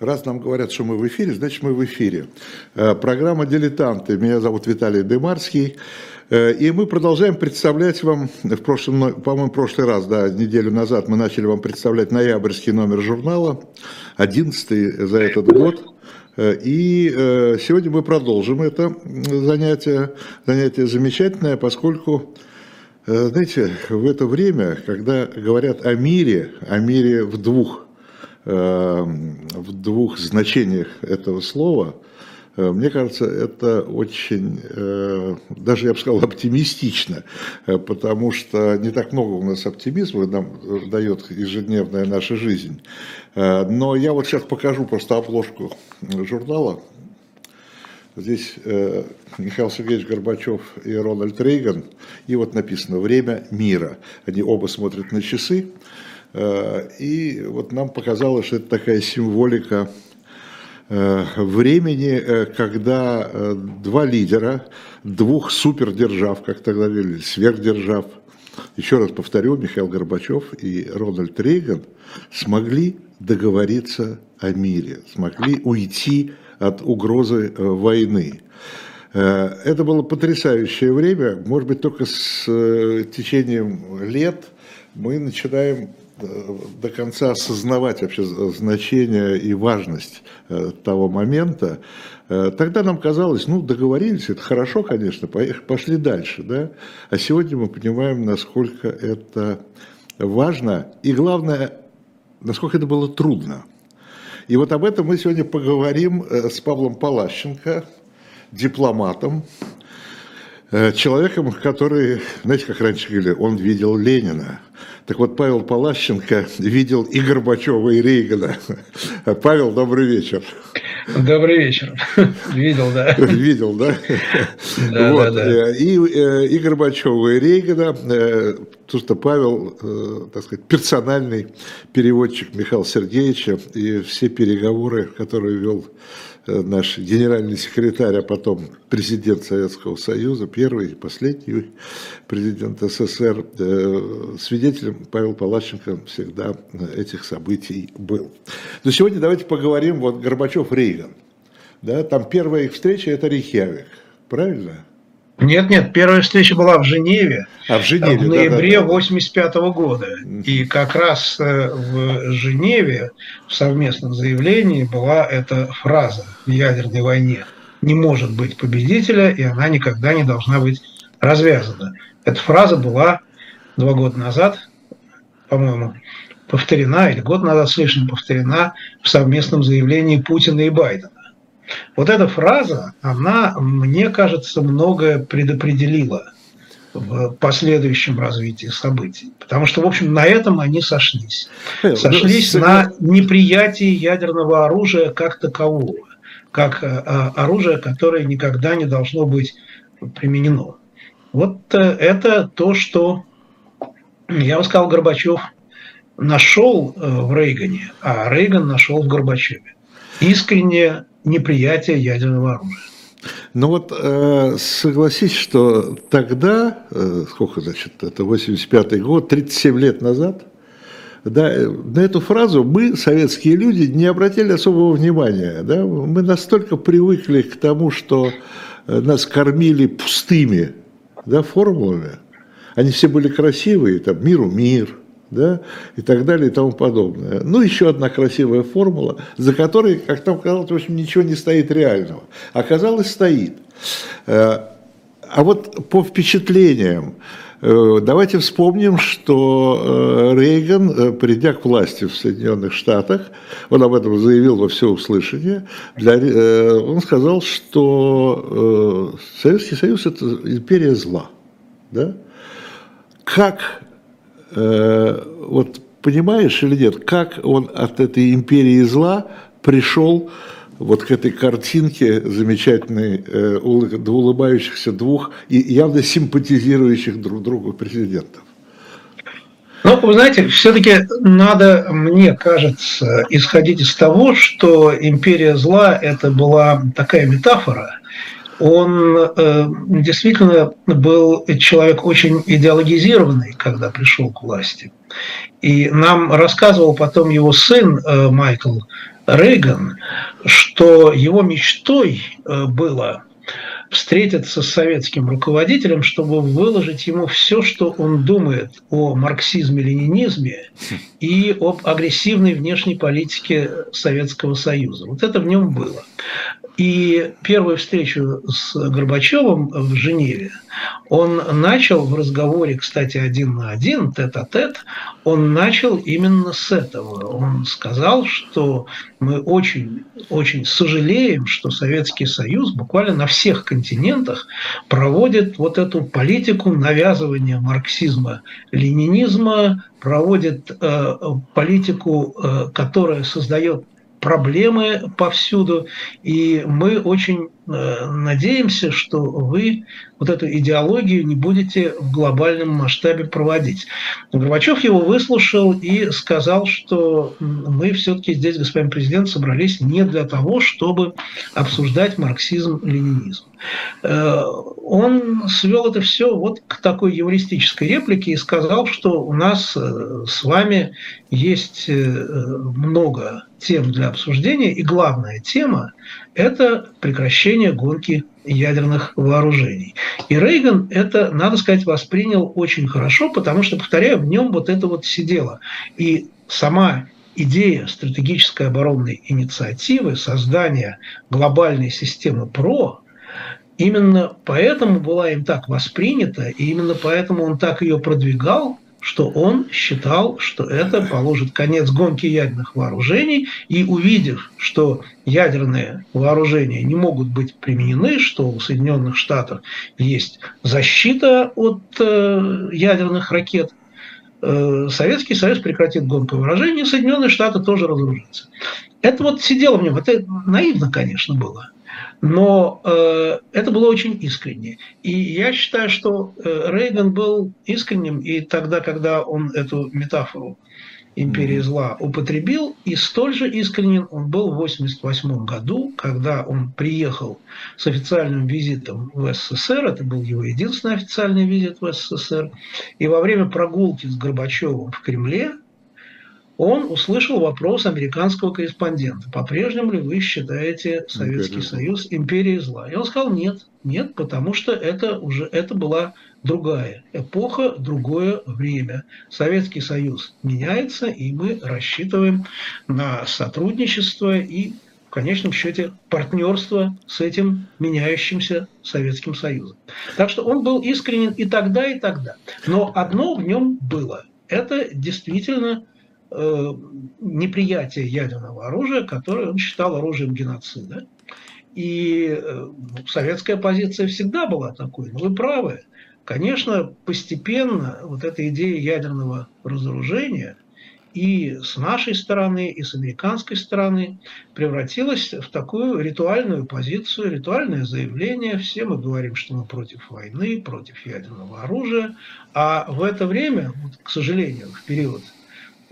Раз нам говорят, что мы в эфире, значит мы в эфире. Э, программа «Дилетанты». Меня зовут Виталий Демарский. Э, и мы продолжаем представлять вам, в прошлом, по-моему, прошлый раз, да, неделю назад мы начали вам представлять ноябрьский номер журнала, одиннадцатый за этот год. Э, и сегодня мы продолжим это занятие, занятие замечательное, поскольку, знаете, в это время, когда говорят о мире, о мире в двух в двух значениях этого слова, э, мне кажется, это очень, э, даже я бы сказал, оптимистично, потому что не так много у нас оптимизма нам дает ежедневная наша жизнь. Но я вот сейчас покажу просто обложку журнала. Здесь Михаил Сергеевич Горбачев и Рональд Рейган, и вот написано «Время мира». Они оба смотрят на часы. Э, и вот нам показалось, что это такая символика э, времени, э, когда два лидера, двух супердержав, как тогда говорили, сверхдержав, еще раз повторю, Михаил Горбачев и Рональд Рейган смогли договориться о мире, смогли уйти от угрозы войны. Это было потрясающее время, может быть, только с течением лет мы начинаем до конца осознавать вообще значение и важность э, того момента, э, тогда нам казалось, ну, договорились, это хорошо, конечно, пошли дальше, да, а сегодня мы понимаем, насколько это важно, и главное, насколько это было трудно. И вот об этом мы сегодня поговорим э, с Павлом Палащенко, дипломатом, человеком, который, знаете, как раньше говорили, он видел Ленина – так вот, Павел Палащенко видел и Горбачева, и Рейгана. Павел, добрый вечер. Добрый вечер. Видел, да. Видел, да? Да, вот. да, да. И, э, и Горбачева, и Рейгана. Э, потому что Павел, э, так сказать, персональный переводчик Михаила Сергеевича, и все переговоры, которые вел Э, наш генеральный секретарь, а потом президент Советского Союза, первый и последний президент СССР, э, свидетелем Павел Палащенко всегда этих событий был. Но сегодня давайте поговорим, вот Горбачев-Рейган. Да, там первая их встреча – это Рейхявик, правильно? Нет, нет, первая встреча была в Женеве, а в, Женеве в ноябре 1985 да, да, да. года. И как раз э, в Женеве в совместном заявлении была эта фраза в ядерной войне «не может быть победителя, и она никогда не должна быть развязана». Эта фраза была два года назад, по-моему, повторена, или год назад слышно повторена в совместном заявлении Путина и Байдена. Вот эта фраза, она, мне кажется, многое предопределила в последующем развитии событий. Потому что, в общем, на этом они сошлись. Э, сошлись на неприятии ядерного оружия как такового, как э, оружия, которое никогда не должно быть применено. Вот э, это то, что, я бы сказал, Горбачев нашел в Рейгане, а Рейган нашел в Горбачеве. Искренне неприятия ядерного оружия. Ну вот э, согласись, что тогда, э, сколько значит, это 85 год, 37 лет назад, да, на эту фразу мы, советские люди, не обратили особого внимания. Да? Мы настолько привыкли к тому, что э, нас кормили пустыми да, формулами. Они все были красивые, там миру мир, да, и так далее и тому подобное. Ну, еще одна красивая формула, за которой, как там казалось, в общем, ничего не стоит реального. Оказалось, стоит. Э, а вот по впечатлениям, э, давайте вспомним, что э, Рейган, придя к власти в Соединенных Штатах, он об этом заявил во всеуслышание, для, он сказал, что Советский Союз – это империя зла. Да? Как Э, вот понимаешь или нет, как он от этой империи зла пришел вот к этой картинке замечательной э, улыбающихся двух и явно симпатизирующих друг другу президентов. Ну, вы знаете, все-таки надо, мне кажется, исходить из того, что империя зла – это была такая метафора, он э, действительно был человек очень идеологизированный, когда пришел к власти. И нам рассказывал потом его сын э, Майкл Рейган, что его мечтой э, было встретиться с советским руководителем, чтобы выложить ему все, что он думает о марксизме-ленинизме и об агрессивной внешней политике Советского Союза. Вот это в нем было. И первую встречу с Горбачевым в Женеве он начал в разговоре, кстати, один на один, тет-а-тет, он начал именно с этого. Он сказал, что мы очень, очень сожалеем, что Советский Союз буквально на всех континентах проводит вот эту политику навязывания марксизма, ленинизма, проводит э, политику, э, которая создает проблемы повсюду, и мы очень Э, надеемся, что вы вот эту идеологию не будете в глобальном масштабе проводить. Горбачев его выслушал и сказал, что мы все-таки здесь, господин президент, собрались не для того, чтобы обсуждать марксизм-ленинизм. Э, он свел это все вот к такой юмористической реплике и сказал, что у нас э, с вами есть много тем для обсуждения, и главная тема – это прекращение гонки ядерных вооружений. И Рейган это, надо сказать, воспринял очень хорошо, потому что, повторяю, в нем вот это вот сидело. И сама идея стратегической оборонной инициативы, создания глобальной системы ПРО, именно поэтому была им так воспринята, и именно поэтому он так ее продвигал – что он считал, что это положит конец гонке ядерных вооружений, и увидев, что ядерные вооружения не могут быть применены, что у Соединенных Штатов есть защита от э, ядерных ракет, э, Советский Союз прекратит гонку вооружений, Соединенные Штаты тоже разоружатся. Это вот сидело в нем, это наивно, конечно, было но э, это было очень искренне. И я считаю, что э, Рейган был искренним и тогда, когда он эту метафору империи зла употребил, и столь же искренен он был в 1988 году, когда он приехал с официальным визитом в СССР, это был его единственный официальный визит в СССР, и во время прогулки с Горбачевым в Кремле он услышал вопрос американского корреспондента. По-прежнему ли вы считаете Советский Империя. Союз империей зла? И он сказал нет, нет, потому что это уже это была другая эпоха, другое время. Советский Союз меняется, и мы рассчитываем на сотрудничество и в конечном счете партнерство с этим меняющимся Советским Союзом. Так что он был искренен и тогда, и тогда. Но одно в нем было. Это действительно неприятие ядерного оружия, которое он считал оружием геноцида. И э, советская позиция всегда была такой, но вы правы. Конечно, постепенно вот эта идея ядерного разоружения и с нашей стороны, и с американской стороны превратилась в такую ритуальную позицию, ритуальное заявление. Все мы говорим, что мы против войны, против ядерного оружия. А в это время, к сожалению, в период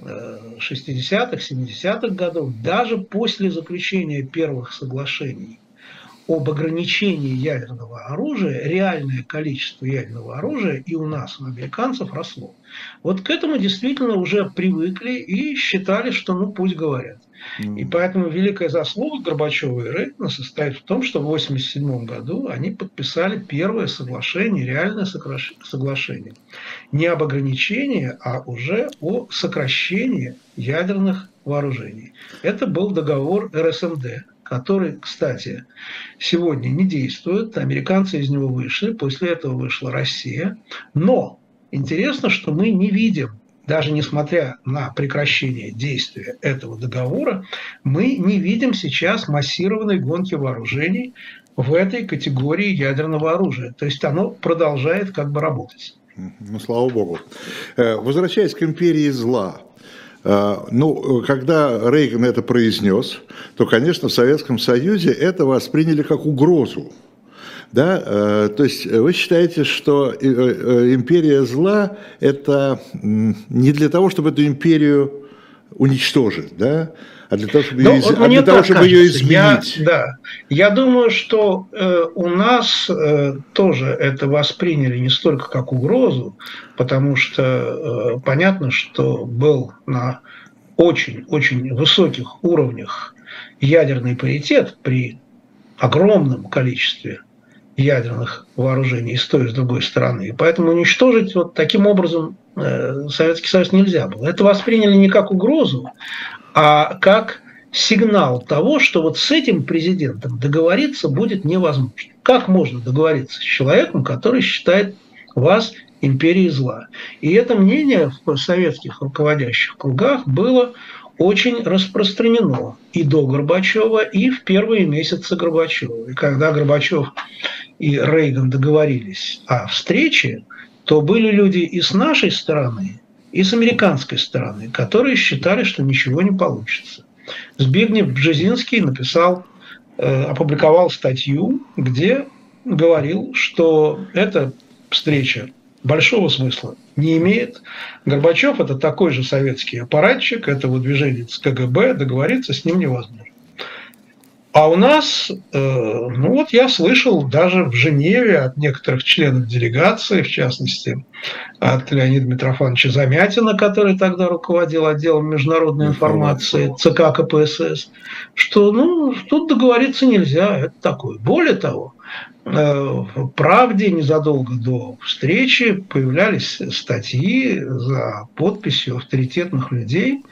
60-х, 70-х годов, даже после заключения первых соглашений об ограничении ядерного оружия, реальное количество ядерного оружия и у нас, у американцев, росло. Вот к этому действительно уже привыкли и считали, что ну пусть говорят. И поэтому великая заслуга Горбачева и Рейгана состоит в том, что в 1987 году они подписали первое соглашение, реальное соглашение. Не об ограничении, а уже о сокращении ядерных вооружений. Это был договор РСМД, который, кстати, сегодня не действует. Американцы из него вышли, после этого вышла Россия. Но интересно, что мы не видим даже несмотря на прекращение действия этого договора, мы не видим сейчас массированной гонки вооружений в этой категории ядерного оружия. То есть оно продолжает как бы работать. Ну, слава богу. Э, возвращаясь к империи зла, ну, когда Рейган это произнес, то, конечно, в Советском Союзе это восприняли как угрозу. Да? Э, то есть вы считаете, что э, э, империя зла – это не для того, чтобы эту империю уничтожить, да? А для того, чтобы, ну, ее, вот а для того, чтобы ее изменить. Я, да, я думаю, что э, у нас э, тоже это восприняли не столько как угрозу, потому что э, понятно, что был на очень-очень высоких уровнях ядерный паритет при огромном количестве ядерных вооружений с той и с другой стороны. И поэтому уничтожить вот таким образом э, Советский Союз нельзя было. Это восприняли не как угрозу, а как сигнал того, что вот с этим президентом договориться будет невозможно. Как можно договориться с человеком, который считает вас империей зла? И это мнение в советских руководящих кругах было очень распространено и до Горбачева, и в первые месяцы Горбачева. И когда Горбачев и Рейган договорились о встрече, то были люди и с нашей стороны, и с американской стороны, которые считали, что ничего не получится. Збигнев Бжезинский написал, э, опубликовал статью, где говорил, что эта встреча большого смысла не имеет. Горбачев – это такой же советский аппаратчик, это выдвиженец КГБ, договориться с ним невозможно. А у нас, э, ну вот я слышал даже в Женеве от некоторых членов делегации, в частности, от Леонида Митрофановича Замятина, который тогда руководил отделом международной информации ЦК КПСС, что ну, тут договориться нельзя, это такое. Более того, э, в «Правде» незадолго до встречи появлялись статьи за подписью авторитетных людей,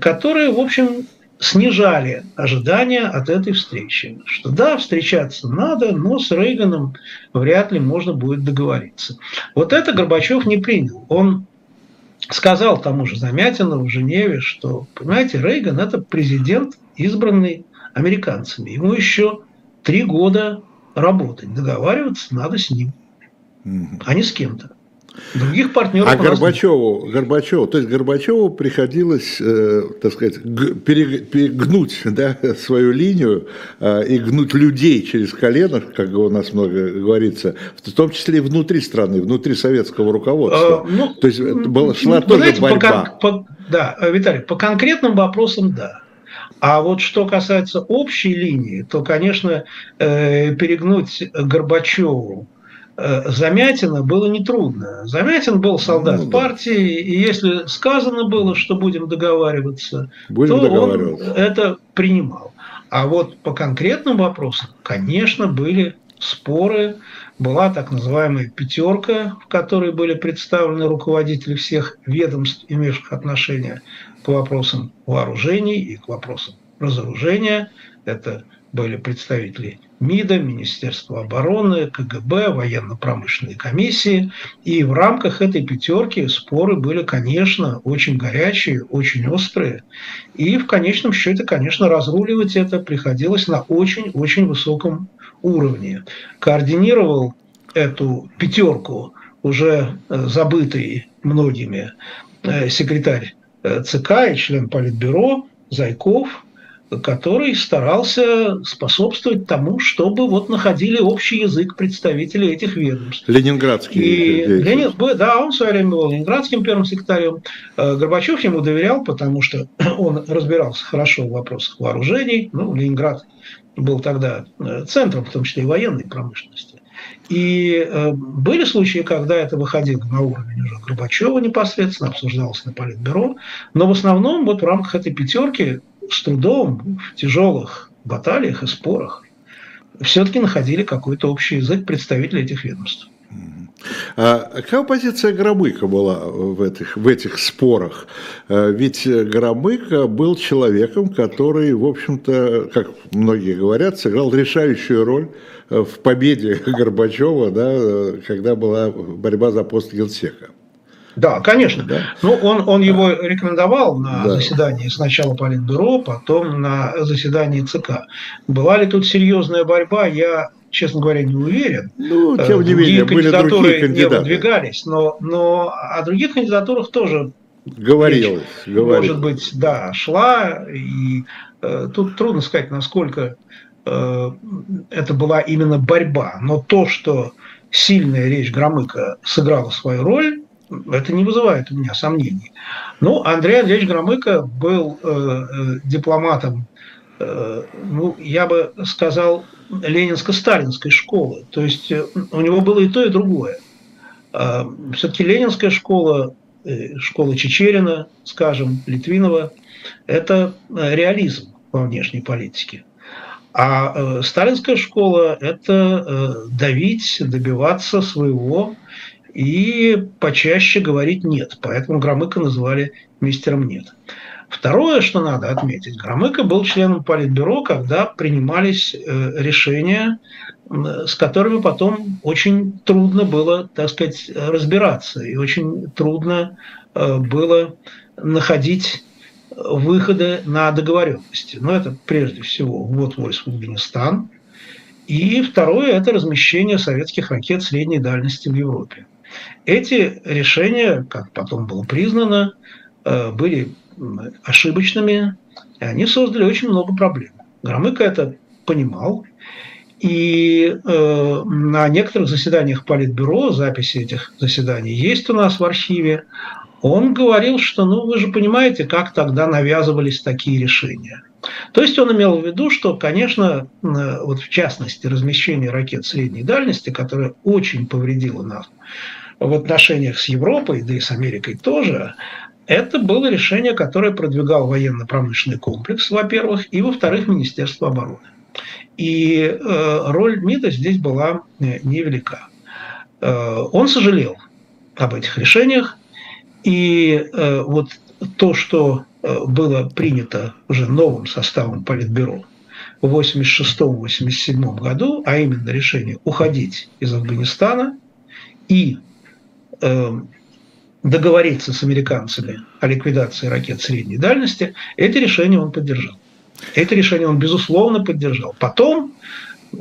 которые, в общем, снижали ожидания от этой встречи. Что да, встречаться надо, но с Рейганом вряд ли можно будет договориться. Вот это Горбачев не принял. Он сказал тому же Замятину в Женеве, что, понимаете, Рейган – это президент, избранный американцами. Ему еще три года работать. Договариваться надо с ним, а не с кем-то. Других партнеров. А Горбачеву, Горбачеву, то есть Горбачеву приходилось, э, так сказать, перегнуть да, свою линию э, и гнуть людей через колено, как у нас много говорится, в том числе и внутри страны, внутри советского руководства. А, ну, то есть это была, шла тоже знаете, борьба. По, по, да, Виталий, по конкретным вопросам да. А вот что касается общей линии, то, конечно, э, перегнуть Горбачеву Э, Замятина было нетрудно. Замятин был солдат ну, да. партии, и если сказано было, что будем договариваться, будем то он это принимал. А вот по конкретным вопросам, конечно, были споры, была так называемая пятерка, в которой были представлены руководители всех ведомств, имевших отношение к вопросам вооружений и к вопросам разоружения. Это были представители МИДа, Министерства обороны, КГБ, военно-промышленной комиссии. И в рамках этой пятерки споры были, конечно, очень горячие, очень острые. И в конечном счете, конечно, разруливать это приходилось на очень-очень высоком уровне. Координировал эту пятерку уже э, забытый многими э, секретарь э, ЦК и член Политбюро Зайков – который старался способствовать тому, чтобы вот находили общий язык представители этих ведомств. Ленинградский. И Ленин, да, он в свое время был ленинградским первым секретарем. Э, Горбачев ему доверял, потому что он разбирался хорошо в вопросах вооружений. Ну, Ленинград был тогда э, центром, в том числе и военной промышленности. И э, были случаи, когда это выходило на уровень уже Горбачева непосредственно, обсуждалось на Политбюро, но в основном вот в рамках этой пятерки с трудом в тяжелых баталиях и спорах все-таки находили какой-то общий язык представители этих ведомств. А какая позиция Громыка была в этих, в этих спорах? А ведь Громыко был человеком, который, в общем-то, как многие говорят, сыграл решающую роль в победе Горбачева, да, когда была борьба за пост Генсека. Да, конечно. Да? Ну, он, он его рекомендовал на да. заседании сначала Политбюро, потом на заседании ЦК. Была ли тут серьезная борьба, я, честно говоря, не уверен. Ну, э, тем не менее, были другие кандидаты. не выдвигались, но, но о других кандидатурах тоже Говорилось, речь, говорилось. Может быть, да, шла. И э, тут трудно сказать, насколько э, это была именно борьба. Но то, что сильная речь Громыка сыграла свою роль, это не вызывает у меня сомнений. Ну, Андрей Андреевич Громыко был э, э, дипломатом, э, ну, я бы сказал, ленинско-сталинской школы. То есть э, у него было и то, и другое. Э, Все-таки ленинская школа, э, школа Чечерина, скажем, Литвинова, это э, реализм. во внешней политике. А э, сталинская школа – это э, давить, добиваться своего и почаще говорить «нет». Поэтому Громыка называли мистером «нет». Второе, что надо отметить, Громыко был членом Политбюро, когда принимались э, решения, с которыми потом очень трудно было, так сказать, разбираться, и очень трудно э, было находить выходы на договоренности. Но это прежде всего ввод войск в Афганистан. И второе – это размещение советских ракет средней дальности в Европе. Эти решения, как потом было признано, э, были ошибочными, и они создали очень много проблем. Громыко это понимал, и э, на некоторых заседаниях Политбюро, записи этих заседаний есть у нас в архиве, он говорил, что, ну, вы же понимаете, как тогда навязывались такие решения. То есть он имел в виду, что, конечно, э, вот в частности, размещение ракет средней дальности, которое очень повредило нас в отношениях с Европой, да и с Америкой тоже, это было решение, которое продвигал военно-промышленный комплекс, во-первых, и, во-вторых, Министерство обороны. И э, роль МИДа здесь была э, невелика. Э, он сожалел об этих решениях, и вот то, что было принято уже новым составом Политбюро в 1986-1987 году, а именно решение уходить из Афганистана и договориться с американцами о ликвидации ракет средней дальности, это решение он поддержал. Это решение он, безусловно, поддержал. Потом,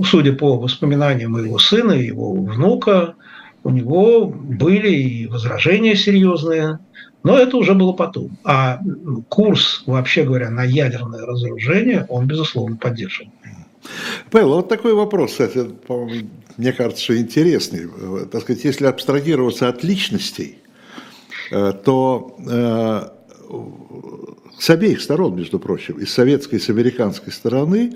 судя по воспоминаниям моего сына и его внука, у него были и возражения серьезные, но это уже было потом. А курс, вообще говоря, на ядерное разоружение он, безусловно, поддерживал. Павел, вот такой вопрос, кстати, мне кажется, что интересный. Так сказать, если абстрагироваться от личностей, Э, то э, с обеих сторон, между прочим, и с советской, и с американской стороны,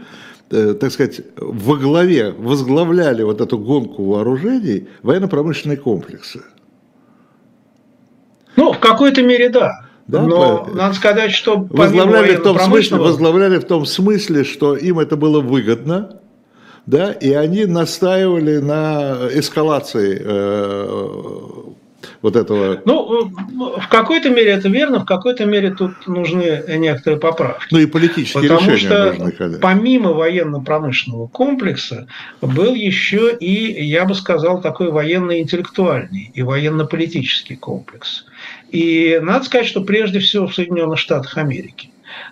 э, так сказать, во главе, возглавляли вот эту гонку вооружений военно-промышленные комплексы. Ну, в какой-то мере да. Да, Но по... надо сказать, что возглавляли в, том смысле, возглавляли в том смысле, что им это было выгодно, да, и они настаивали на эскалации вот этого... Ну, в какой-то мере это верно, в какой-то мере тут нужны некоторые поправки. Ну и политические Потому решения что нужны, конечно. помимо военно-промышленного комплекса был еще и, я бы сказал, такой военно-интеллектуальный и военно-политический комплекс. И надо сказать, что прежде всего в Соединенных Штатах Америки.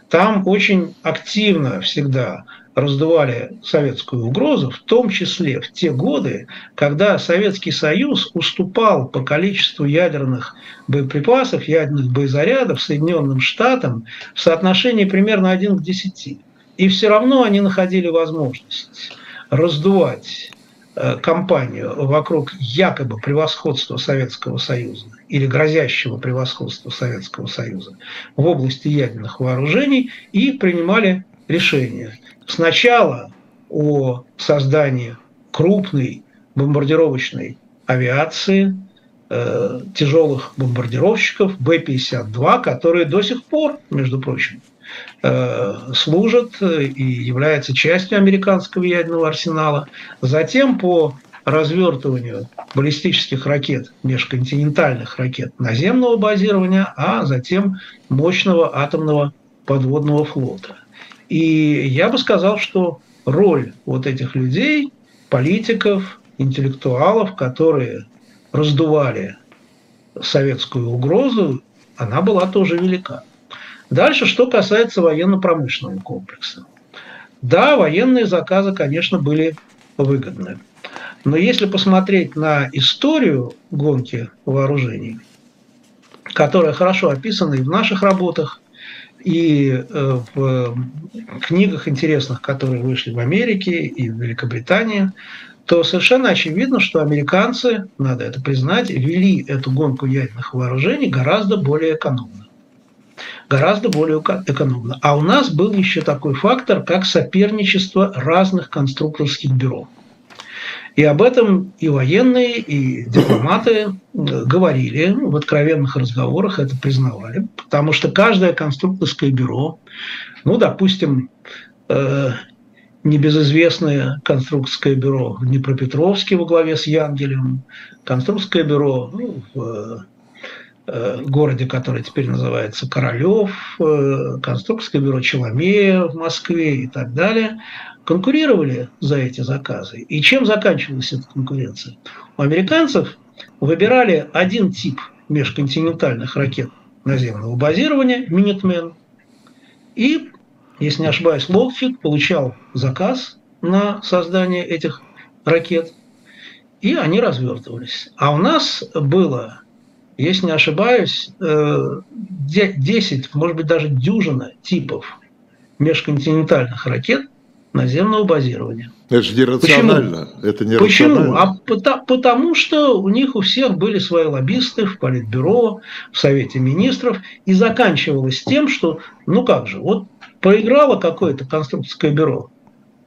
Там очень активно всегда раздували советскую угрозу, в том числе в те годы, когда Советский Союз уступал по количеству ядерных боеприпасов, ядерных боезарядов Соединенным Штатам в соотношении примерно 1 к 10. И все равно они находили возможность раздувать э, кампанию вокруг якобы превосходства Советского Союза или грозящего превосходства Советского Союза в области ядерных вооружений и принимали решения сначала о создании крупной бомбардировочной авиации, э, тяжелых бомбардировщиков Б-52, которые до сих пор, между прочим, э, служат и являются частью американского ядерного арсенала. Затем по развертыванию баллистических ракет, межконтинентальных ракет наземного базирования, а затем мощного атомного подводного флота. И я бы сказал, что роль вот этих людей, политиков, интеллектуалов, которые раздували советскую угрозу, она была тоже велика. Дальше, что касается военно-промышленного комплекса. Да, военные заказы, конечно, были выгодны. Но если посмотреть на историю гонки вооружений, которая хорошо описана и в наших работах, и э, в книгах интересных, которые вышли в Америке и в Великобритании, то совершенно очевидно, что американцы, надо это признать, вели эту гонку ядерных вооружений гораздо более экономно. Гораздо более экономно. А у нас был еще такой фактор, как соперничество разных конструкторских бюро. И об этом и военные, и дипломаты говорили в откровенных разговорах, это признавали. Потому что каждое конструкторское бюро, ну, допустим, э, небезызвестное конструкторское бюро в Днепропетровске во главе с Янгелем, конструкторское бюро ну, в э, городе, который теперь называется Королев, э, конструкторское бюро Челомея в Москве и так далее, конкурировали за эти заказы. И чем заканчивалась эта конкуренция? У американцев выбирали один тип межконтинентальных ракет наземного базирования, Minuteman, и если не ошибаюсь, Lockheed получал заказ на создание этих ракет, и они развертывались. А у нас было, если не ошибаюсь, 10, э, может быть, даже дюжина типов межконтинентальных ракет наземного базирования. Это же нерационально. Почему? Это не Почему? А потому, потому что у них у всех были свои лоббисты в Политбюро, в Совете Министров, и заканчивалось тем, что, ну как же, вот проиграло какое-то конструкторское бюро,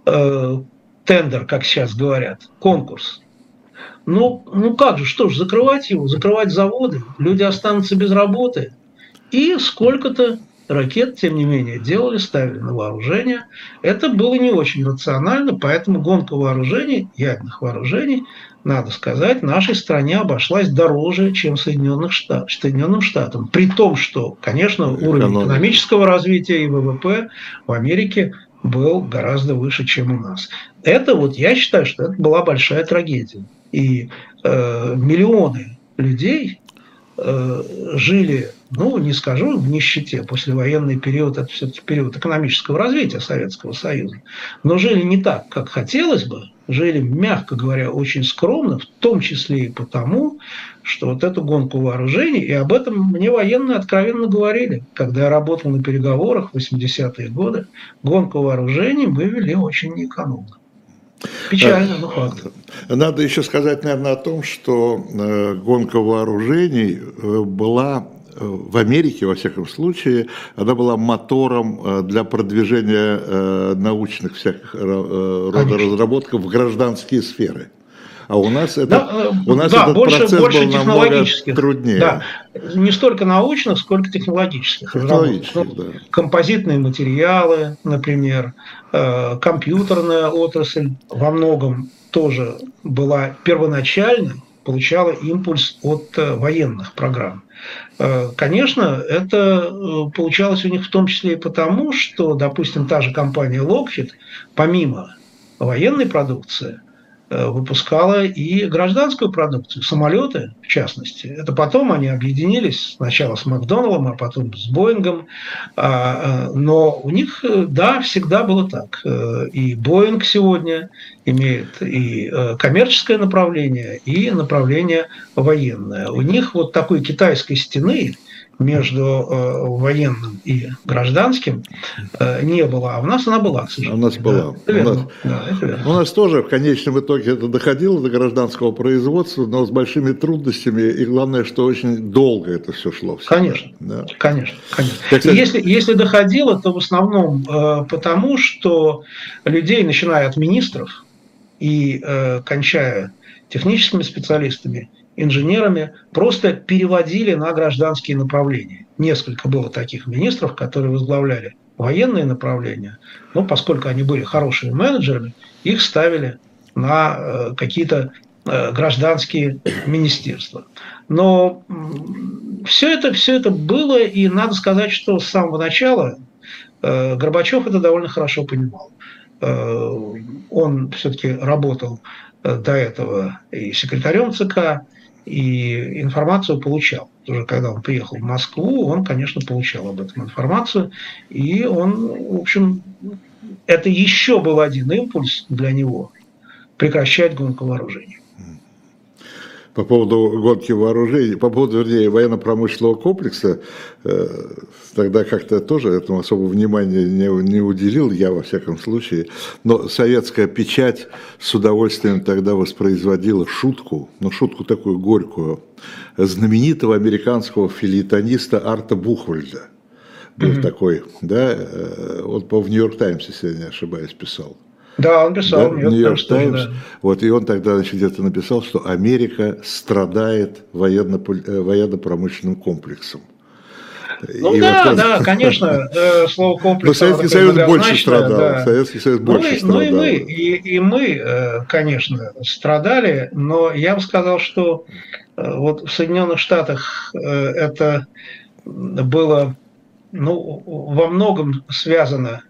э, тендер, как сейчас говорят, конкурс. Ну, ну как же, что ж, закрывать его, закрывать заводы, люди останутся без работы. И сколько-то ракет, тем не менее, делали, ставили на вооружение. Это было не очень рационально, поэтому гонка вооружений, ядерных вооружений, надо сказать, нашей стране обошлась дороже, чем Соединенных Штат, Соединенным Штатам. При том, что, конечно, уровень экономического развития и ВВП в Америке был гораздо выше, чем у нас. Это вот, я считаю, что это была большая трагедия. И э, миллионы людей э, жили ну, не скажу в нищете, послевоенный период, это все-таки период экономического развития Советского Союза, но жили не так, как хотелось бы, жили, мягко говоря, очень скромно, в том числе и потому, что вот эту гонку вооружений, и об этом мне военные откровенно говорили, когда я работал на переговорах в 80-е годы, гонку вооружений мы вели очень неэкономно. Печально, но факт. Надо еще сказать, наверное, о том, что э, гонка вооружений э, была в Америке, во всяком случае, она была мотором э, для продвижения э, научных всяких э, рода разработок в гражданские сферы. А у нас, это, да, у нас да, этот больше, процесс больше был намного труднее. Да. Не столько научных, сколько технологических. технологических ну, да. Композитные материалы, например, компьютерная отрасль во многом тоже была первоначально получала импульс от военных программ. Э, конечно, это э, получалось у них в том числе и потому, что, допустим, та же компания Lockheed, помимо военной продукции, Э, выпускала и гражданскую продукцию, самолеты в частности. Это потом они объединились сначала с Макдоналдом, а потом с Боингом. А, э, но у них, э, да, всегда было так. И Боинг сегодня имеет и коммерческое направление, и направление военное. У них вот такой китайской стены между э, военным и гражданским э, не было, а у нас она была, к сожалению. У нас была. Да, у, нас, да, у нас тоже в конечном итоге это доходило до гражданского производства, но с большими трудностями, и главное, что очень долго это все шло. Всегда. Конечно, да. конечно, конечно. Так, кстати... если, если доходило, то в основном э, потому, что людей, начиная от министров и кончая техническими специалистами, инженерами просто переводили на гражданские направления. Несколько было таких министров, которые возглавляли военные направления, но поскольку они были хорошими менеджерами, их ставили на э, какие-то э, гражданские министерства. Но все это, все это было, и надо сказать, что с самого начала э, Горбачев это довольно хорошо понимал. Он все-таки работал до этого и секретарем ЦК, и информацию получал. Уже когда он приехал в Москву, он, конечно, получал об этом информацию, и он, в общем, это еще был один импульс для него прекращать гонку вооружений по поводу гонки вооружений, по поводу, вернее, военно-промышленного комплекса, э, тогда как-то тоже этому особого внимания не, не уделил, я во всяком случае. Но советская печать с удовольствием тогда воспроизводила шутку, ну шутку такую горькую, знаменитого американского филитониста Арта Бухвальда. Был mm-hmm. такой, да, э, он, по в Нью-Йорк Таймс, если я не ошибаюсь, писал. Да, он писал. Да? Нью-Йорк Таймс. Да. Вот, и он тогда значит, где-то написал, что Америка страдает э, военно-промышленным комплексом. Ну и да, вот, да, конечно, э, слово комплекс. Но Советский Союз больше страдал. Да. Советский Союз ну больше ну, страдал. Ну и мы, и, и мы, конечно, страдали, но я бы сказал, что вот в Соединенных Штатах это было ну, во многом связано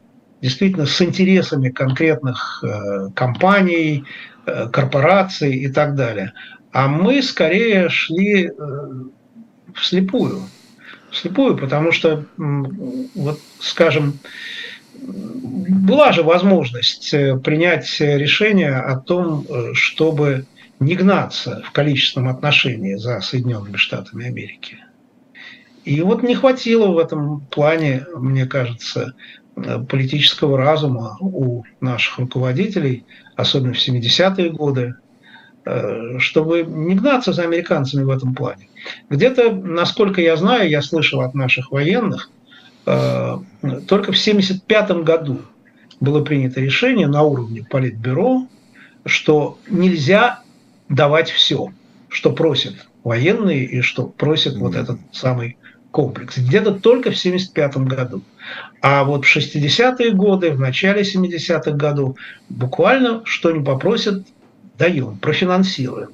действительно с интересами конкретных э, компаний, э, корпораций и так далее. А мы скорее шли э, вслепую. Вслепую, потому что, вот, скажем, была же возможность принять решение о том, чтобы не гнаться в количественном отношении за Соединенными Штатами Америки. И вот не хватило в этом плане, мне кажется, политического разума у наших руководителей, особенно в 70-е годы, э, чтобы не гнаться за американцами в этом плане. Где-то, насколько я знаю, я слышал от наших военных, э, только в 1975 году было принято решение на уровне Политбюро, что нельзя давать все, что просят военные и что просит вот этот самый комплекс. Где-то только в 1975 году. А вот в 60-е годы, в начале 70-х годов буквально что не попросят, даем, профинансируем.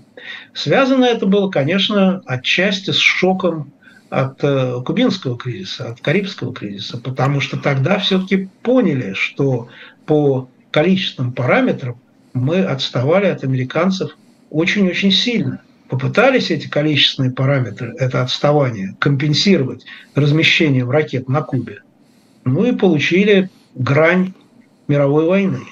Связано это было, конечно, отчасти с шоком от э, кубинского кризиса, от карибского кризиса, потому что тогда все-таки поняли, что по количественным параметрам мы отставали от американцев очень-очень сильно попытались эти количественные параметры, это отставание, компенсировать размещением ракет на Кубе, ну и получили грань мировой войны.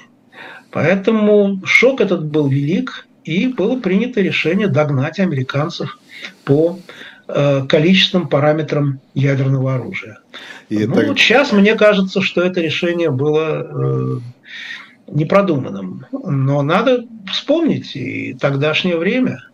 Поэтому шок этот был велик, и было принято решение догнать американцев по э, количественным параметрам ядерного оружия. И ну, так... вот сейчас мне кажется, что это решение было э, непродуманным. Но надо вспомнить и тогдашнее время –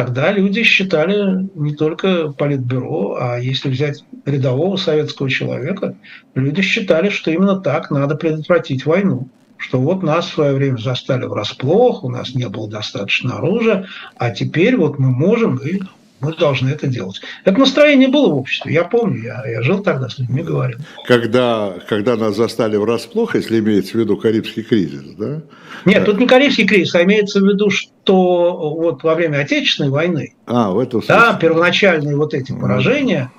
тогда люди считали не только политбюро, а если взять рядового советского человека, люди считали, что именно так надо предотвратить войну. Что вот нас в свое время застали врасплох, у нас не было достаточно оружия, а теперь вот мы можем и мы должны это делать. Это настроение было в обществе, я помню, я, я жил тогда с людьми, говорил. Когда, когда нас застали врасплох, если имеется в виду Карибский кризис, да? Нет, тут не Карибский кризис, а имеется в виду, что вот во время Отечественной войны, а, в этом смысле. да, первоначальные вот эти поражения,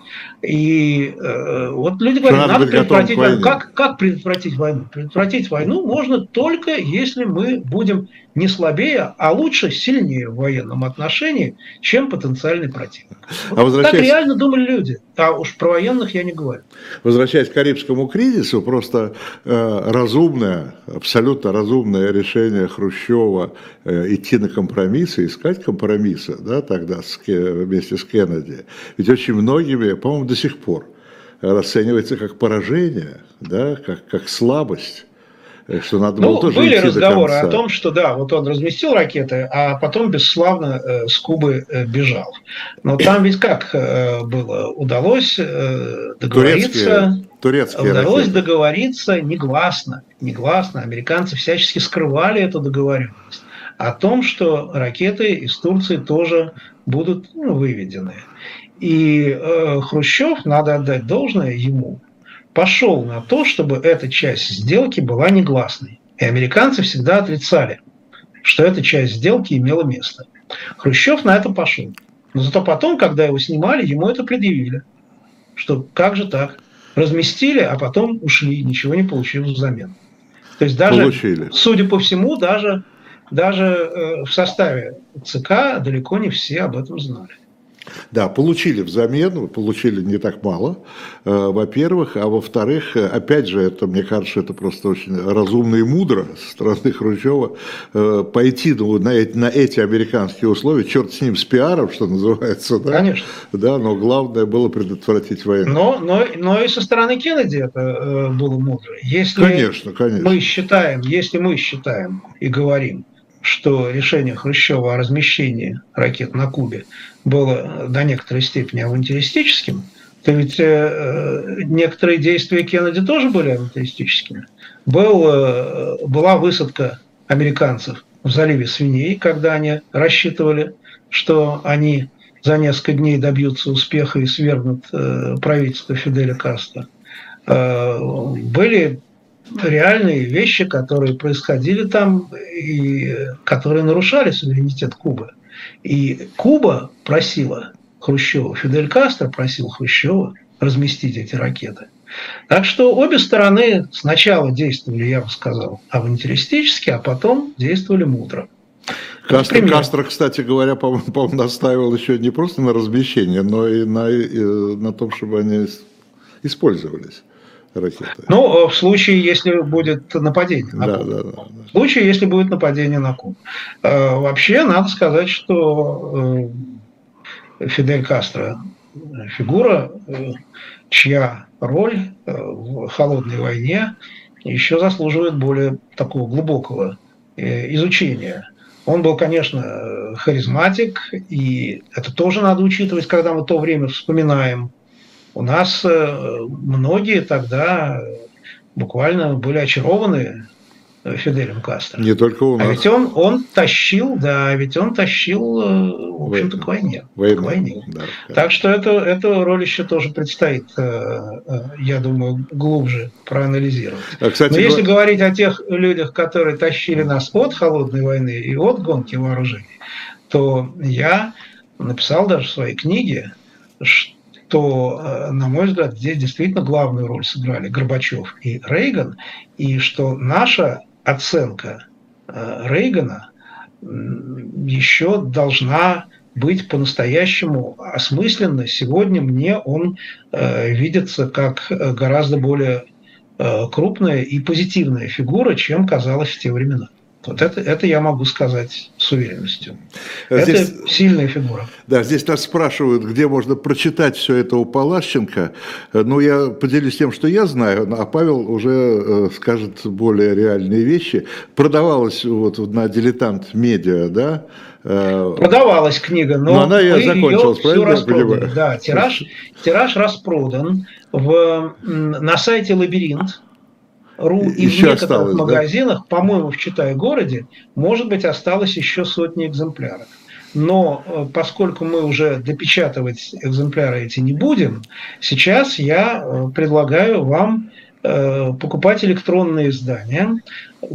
и э, вот люди говорят, надо, надо предотвратить войну. Как, как предотвратить войну? Предотвратить войну можно только, если мы будем не слабее, а лучше сильнее в военном отношении, чем потенциальный противник. А возвращаясь... Так реально думали люди. А уж про военных я не говорю. Возвращаясь к Карибскому кризису, просто э, разумное, абсолютно разумное решение Хрущева э, идти на компромиссы, искать компромиссы, да, тогда с, вместе с Кеннеди. Ведь очень многими, по-моему, до сих пор расценивается как поражение, да, как, как слабость. Что надо было ну, тоже были разговоры о том, что да, вот он разместил ракеты, а потом бесславно э, с Кубы э, бежал. Но там ведь как э, было? Удалось э, договориться. Турецкие, турецкие удалось ракеты. договориться негласно. Негласно. Американцы всячески скрывали эту договоренность о том, что ракеты из Турции тоже будут ну, выведены. И э, Хрущев, надо отдать должное ему, пошел на то, чтобы эта часть сделки была негласной. И американцы всегда отрицали, что эта часть сделки имела место. Хрущев на это пошел. Но зато потом, когда его снимали, ему это предъявили. Что как же так? Разместили, а потом ушли, ничего не получив взамен. То есть даже, Получили. судя по всему, даже, даже э, в составе ЦК далеко не все об этом знали. Да, получили взамен, получили не так мало, э, во-первых, а во-вторых, опять же, это, мне кажется, это просто очень разумно и мудро со стороны Хрущева э, пойти ну, на, эти, на эти американские условия, черт с ним, с пиаром, что называется, да? Конечно. Да, но главное было предотвратить войну. Но, но, но и со стороны Кеннеди это э, было мудро. Если конечно, конечно. мы считаем, если мы считаем и говорим, что решение Хрущева о размещении ракет на Кубе было до некоторой степени авантюристическим, То ведь э, некоторые действия Кеннеди тоже были антитеррористическими. Был, э, была высадка американцев в заливе свиней, когда они рассчитывали, что они за несколько дней добьются успеха и свергнут э, правительство Фиделя Кастро. Э, были реальные вещи, которые происходили там и которые нарушали суверенитет Кубы. И Куба просила Хрущева, Фидель Кастро просил Хрущева разместить эти ракеты. Так что обе стороны сначала действовали, я бы сказал, авантюристически, а потом действовали мудро. Кастро, Кастро, кстати говоря, по-моему, по настаивал еще не просто на размещение, но и на, и на том, чтобы они использовались ракеты. Ну, в случае, если будет нападение на да, Кубу. Да, да, да. В случае, если будет нападение на Кубу. Э, вообще, надо сказать, что э, Фидель Кастро фигура, э, чья роль в холодной войне еще заслуживает более такого глубокого изучения. Он был, конечно, харизматик, и это тоже надо учитывать, когда мы то время вспоминаем у нас э, многие тогда буквально были очарованы Фиделем Кастро. Не только у нас. А ведь он, он тащил, да, ведь он тащил, э, в общем-то, к войне. Войну. К войне. Да, так что это, эту роль еще тоже предстоит, э, я думаю, глубже проанализировать. А, кстати, Но если говорить о тех людях, которые тащили нас от холодной войны и от гонки вооружений, то я написал даже в своей книге, что то, э, на мой взгляд, здесь действительно главную роль сыграли Горбачев и Рейган, и что наша оценка э, Рейгана еще должна быть по-настоящему осмысленной. Сегодня мне он э, видится как гораздо более крупная и позитивная фигура, чем казалось в те времена. Вот это, это я могу сказать с уверенностью. Здесь, это сильная фигура. Да, здесь нас спрашивают, где можно прочитать все это у Палащенко. Ну, я поделюсь тем, что я знаю, а Павел уже э, скажет более реальные вещи. Продавалась вот на «Дилетант Медиа», да? Э, Продавалась книга, но, но она я закончилась, правильно я понимаю? Да, тираж, тираж распродан в, на сайте «Лабиринт» ру и еще в некоторых магазинах, да? по-моему, в Читай-городе, может быть, осталось еще сотни экземпляров. Но э, поскольку мы уже допечатывать экземпляры эти не будем, сейчас я э, предлагаю вам э, покупать электронные издания.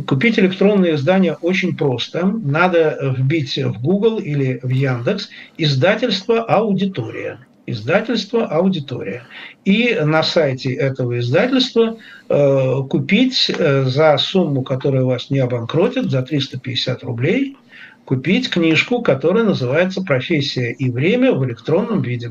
Купить электронные издания очень просто. Надо вбить в Google или в Яндекс издательство «Аудитория» издательство «Аудитория». И на сайте этого издательства э, купить э, за сумму, которая вас не обанкротит, за 350 рублей, купить книжку, которая называется «Профессия и время в электронном виде».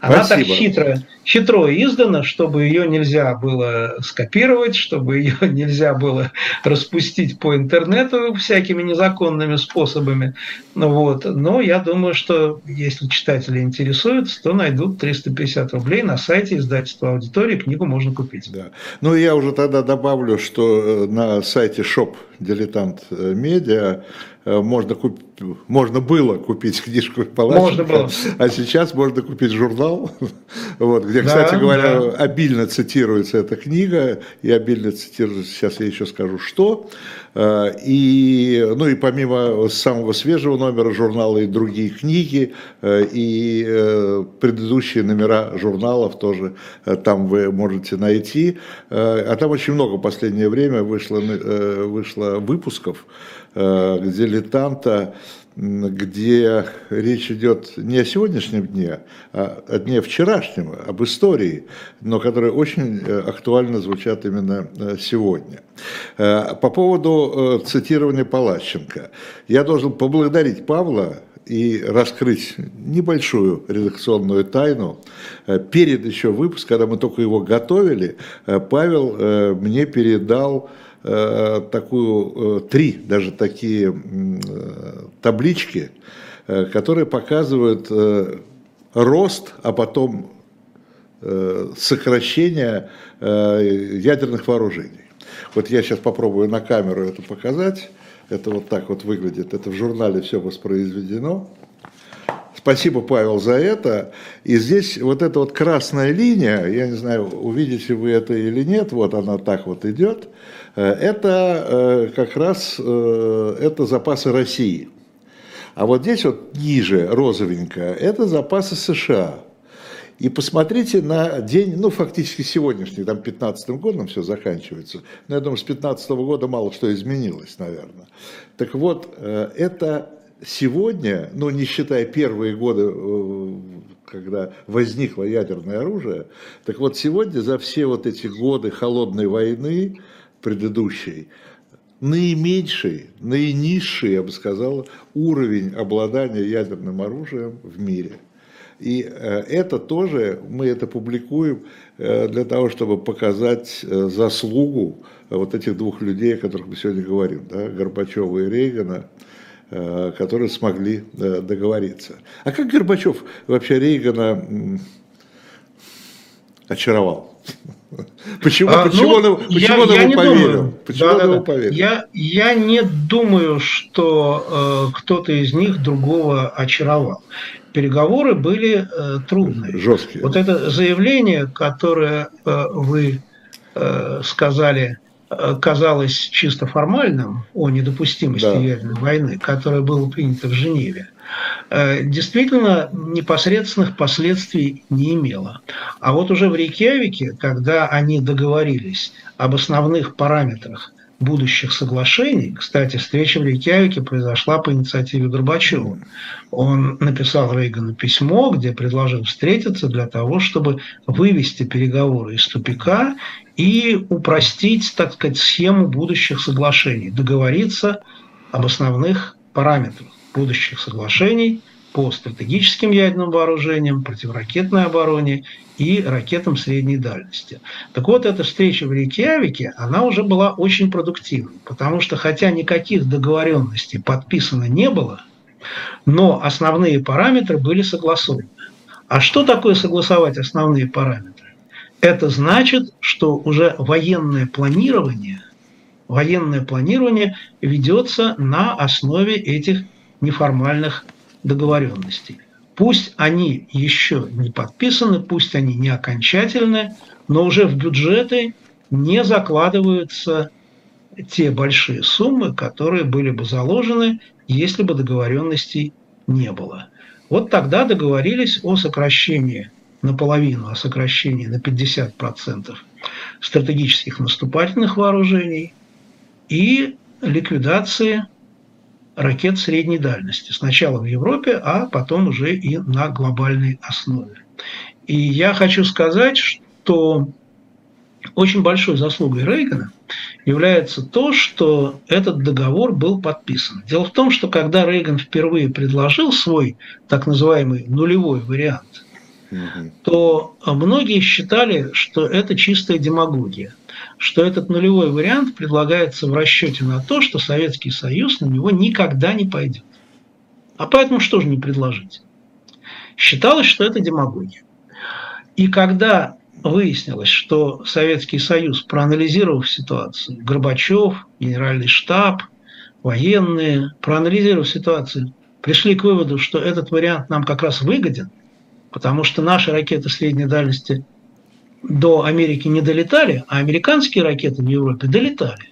Она Спасибо. так хитро, хитро издана, чтобы ее нельзя было скопировать, чтобы ее нельзя было распустить по интернету всякими незаконными способами. Ну, вот. Но я думаю, что если читатели интересуются, то найдут 350 рублей на сайте издательства аудитории, книгу можно купить. Да. Ну, я уже тогда добавлю, что э, на сайте shop дилетант э, медиа Э, можно, куп... можно было купить книжку Палаченко, можно было. а сейчас можно купить журнал, вот, где, кстати да, говоря, да. обильно цитируется эта книга, и обильно цитируется, сейчас я еще скажу, что. Э, и, ну и помимо самого свежего номера журнала и другие книги, э, и предыдущие номера журналов тоже там вы можете найти. А там очень много в последнее время вышло, вышло выпусков, Э, дилетанта, где речь идет не о сегодняшнем дне, а о дне вчерашнем, об истории, но которые очень э, актуально звучат именно э, сегодня. По поводу цитирования Палащенко. Я должен поблагодарить Павла и раскрыть небольшую редакционную тайну. Перед еще выпуском, когда мы только его готовили, Павел мне передал Э, такую, э, три даже такие э, таблички, которые показывают рост, а потом сокращение ядерных вооружений. Вот я сейчас попробую на камеру это показать. Это вот так вот выглядит. Это в журнале все воспроизведено. Спасибо, Павел, за это. И здесь вот эта вот красная линия, я не знаю, увидите вы это или нет, вот она так вот идет, э, это э, как раз э, это запасы России. А вот здесь вот ниже, розовенькая, это запасы США. И посмотрите на день, ну, фактически сегодняшний, там, 15 годом все заканчивается. Но я думаю, с 15 года мало что изменилось, наверное. Так вот, это сегодня, ну не считая первые годы, э, когда возникло ядерное оружие, так вот сегодня за все вот эти годы холодной войны предыдущей, наименьший, наинизший, я бы сказал, уровень обладания ядерным оружием в мире. И э, это тоже, мы это публикуем э, для того, чтобы показать заслугу вот этих двух людей, о которых мы сегодня говорим, да, Горбачева и Рейгана, Э, которые смогли э, договориться. А как Горбачев вообще Рейгана очаровал? Почему, а, почему ну, он, почему он я ему поверил? Думаю. Почему да, он да, ему да. поверил? Я, я не думаю, что э, кто-то из них другого очаровал. Переговоры были э, трудные. Жесткие. Вот это заявление, которое э, вы э, сказали Э, казалось чисто формальным о недопустимости да. ядерной войны, которое было принято в Женеве, действительно непосредственных последствий не имело. А вот уже в Рейкьявике, когда они договорились об основных параметрах будущих соглашений. Кстати, встреча в Рейкьявике произошла по инициативе Горбачева. Он написал Рейгану письмо, где предложил встретиться для того, чтобы вывести переговоры из тупика и упростить, так сказать, схему будущих соглашений, договориться об основных параметрах будущих соглашений по стратегическим ядерным вооружениям, противоракетной обороне и ракетам средней дальности. Так вот, эта встреча в Рейкьявике, она уже была очень продуктивной, потому что хотя никаких договоренностей подписано не было, но основные параметры были согласованы. А что такое согласовать основные параметры? Это значит, что уже военное планирование, военное планирование ведется на основе этих неформальных договоренностей. Пусть они еще не подписаны, пусть они не окончательны, но уже в бюджеты не закладываются те большие суммы, которые были бы заложены, если бы договоренностей не было. Вот тогда договорились о сокращении наполовину, о сокращении на 50% стратегических наступательных вооружений и ликвидации ракет средней дальности. Сначала в Европе, а потом уже и на глобальной основе. И я хочу сказать, что очень большой заслугой Рейгана является то, что этот договор был подписан. Дело в том, что когда Рейган впервые предложил свой так называемый нулевой вариант, то многие считали, что это чистая демагогия что этот нулевой вариант предлагается в расчете на то, что Советский Союз на него никогда не пойдет. А поэтому что же не предложить? Считалось, что это демагогия. И когда выяснилось, что Советский Союз, проанализировав ситуацию, Горбачев, Генеральный штаб, военные, проанализировав ситуацию, пришли к выводу, что этот вариант нам как раз выгоден, потому что наши ракеты средней дальности до Америки не долетали, а американские ракеты в Европе долетали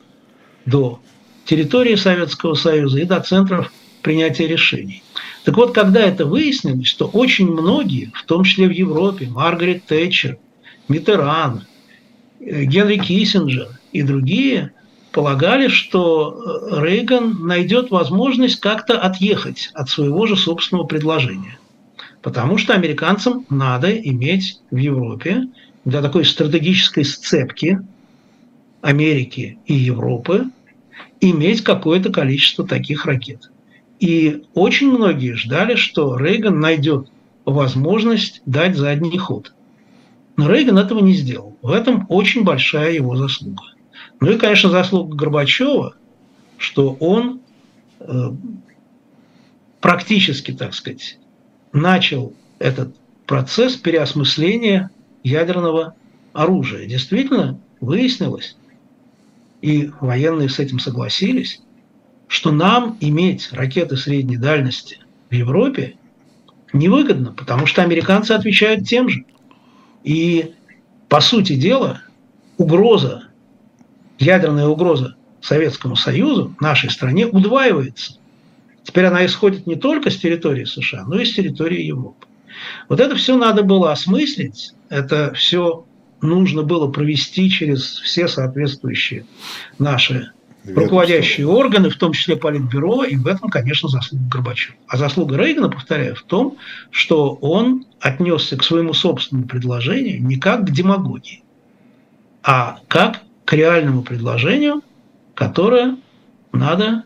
до территории Советского Союза и до центров принятия решений. Так вот, когда это выяснилось, то очень многие, в том числе в Европе, Маргарет Тэтчер, Митеран, э, Генри Киссинджер и другие, полагали, что э, Рейган найдет возможность как-то отъехать от своего же собственного предложения. Потому что американцам надо иметь в Европе для такой стратегической сцепки Америки и Европы иметь какое-то количество таких ракет. И очень многие ждали, что Рейган найдет возможность дать задний ход. Но Рейган этого не сделал. В этом очень большая его заслуга. Ну и, конечно, заслуга Горбачева, что он э, практически, так сказать, начал этот процесс переосмысления ядерного оружия. Действительно, выяснилось, и военные с этим согласились, что нам иметь ракеты средней дальности в Европе невыгодно, потому что американцы отвечают тем же. И, по сути дела, угроза, ядерная угроза Советскому Союзу, нашей стране, удваивается. Теперь она исходит не только с территории США, но и с территории Европы. Вот это все надо было осмыслить, это все нужно было провести через все соответствующие наши руководящие органы, в том числе Политбюро, и в этом, конечно, заслуга Горбачева. А заслуга Рейгана, повторяю, в том, что он отнесся к своему собственному предложению не как к демагогии, а как к реальному предложению, которое надо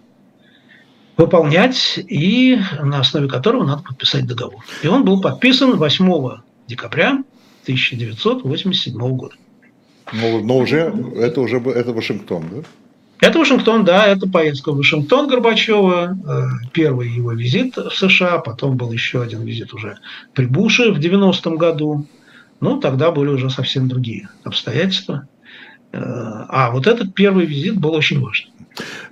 выполнять и на основе которого надо подписать договор. И он был подписан 8 декабря 1987 года. Но, но уже это уже это Вашингтон, да? Это Вашингтон, да, это поездка в Вашингтон Горбачева, э, первый его визит в США, потом был еще один визит уже при Буше в 90-м году. Ну, тогда были уже совсем другие обстоятельства. Э, а вот этот первый визит был очень важным.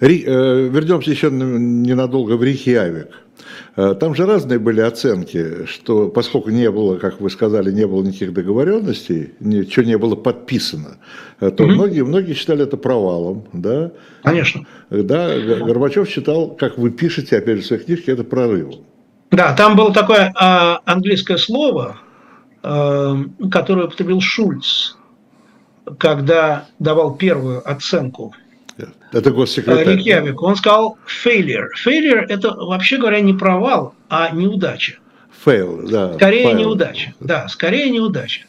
Э, вернемся еще ненадолго в Рихиавик. Э, там же разные были оценки, что поскольку не было, как вы сказали, не было никаких договоренностей, ничего не было подписано, э, то угу. многие, многие считали это провалом. Да? Конечно. Да, Горбачев считал, как вы пишете, опять же, в своей книжке, это прорывом. Да, там было такое а, английское слово, а, которое употребил Шульц, когда давал первую оценку это госсекретарь. Рикьявик, он сказал failure. Failure – это, вообще говоря, не провал, а неудача. Fail, да. Скорее fail. неудача. Да, скорее неудача.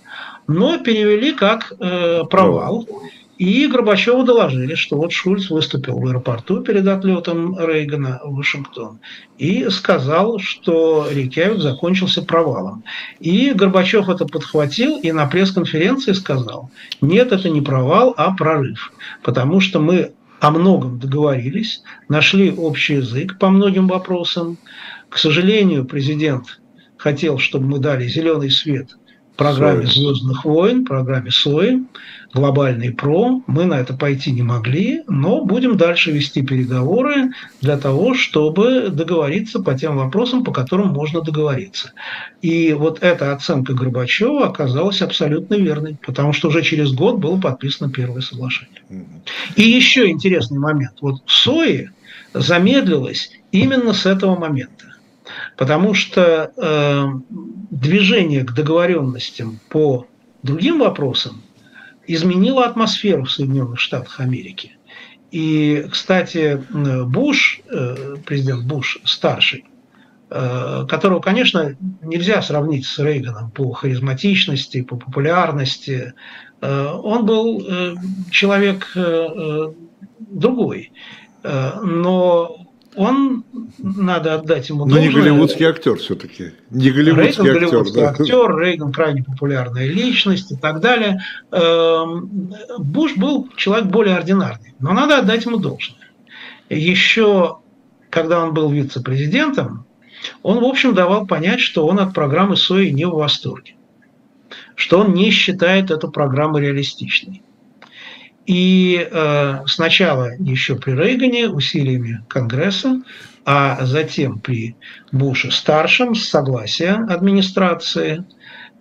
Но перевели как э, провал. провал. И Горбачеву доложили, что вот Шульц выступил в аэропорту перед отлетом Рейгана в Вашингтон и сказал, что Рейкявик закончился провалом. И Горбачев это подхватил и на пресс-конференции сказал, нет, это не провал, а прорыв. Потому что мы о многом договорились, нашли общий язык по многим вопросам. К сожалению, президент хотел, чтобы мы дали зеленый свет программе. «Звездных войн», программе СОИ, глобальный ПРО. Мы на это пойти не могли, но будем дальше вести переговоры для того, чтобы договориться по тем вопросам, по которым можно договориться. И вот эта оценка Горбачева оказалась абсолютно верной, потому что уже через год было подписано первое соглашение. И еще интересный момент. Вот СОИ замедлилось именно с этого момента. Потому что э, движение к договоренностям по другим вопросам изменило атмосферу в Соединенных Штатах Америки. И, кстати, Буш, э, президент Буш старший, э, которого, конечно, нельзя сравнить с Рейганом по харизматичности, по популярности, э, он был человек другой. Но он, надо отдать ему должное. Но не голливудский актер все-таки. Не голливудский Рейган, актер. Голливудский да. актер, Рейган крайне популярная личность и так далее. Эм, Буш был человек более ординарный, но надо отдать ему должное. Еще когда он был вице-президентом, он, в общем, давал понять, что он от программы СОИ не в восторге, что он не считает эту программу реалистичной. И э, сначала еще при Рейгане усилиями Конгресса, а затем при Буше старшем с согласия администрации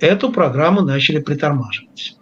эту программу начали притормаживать.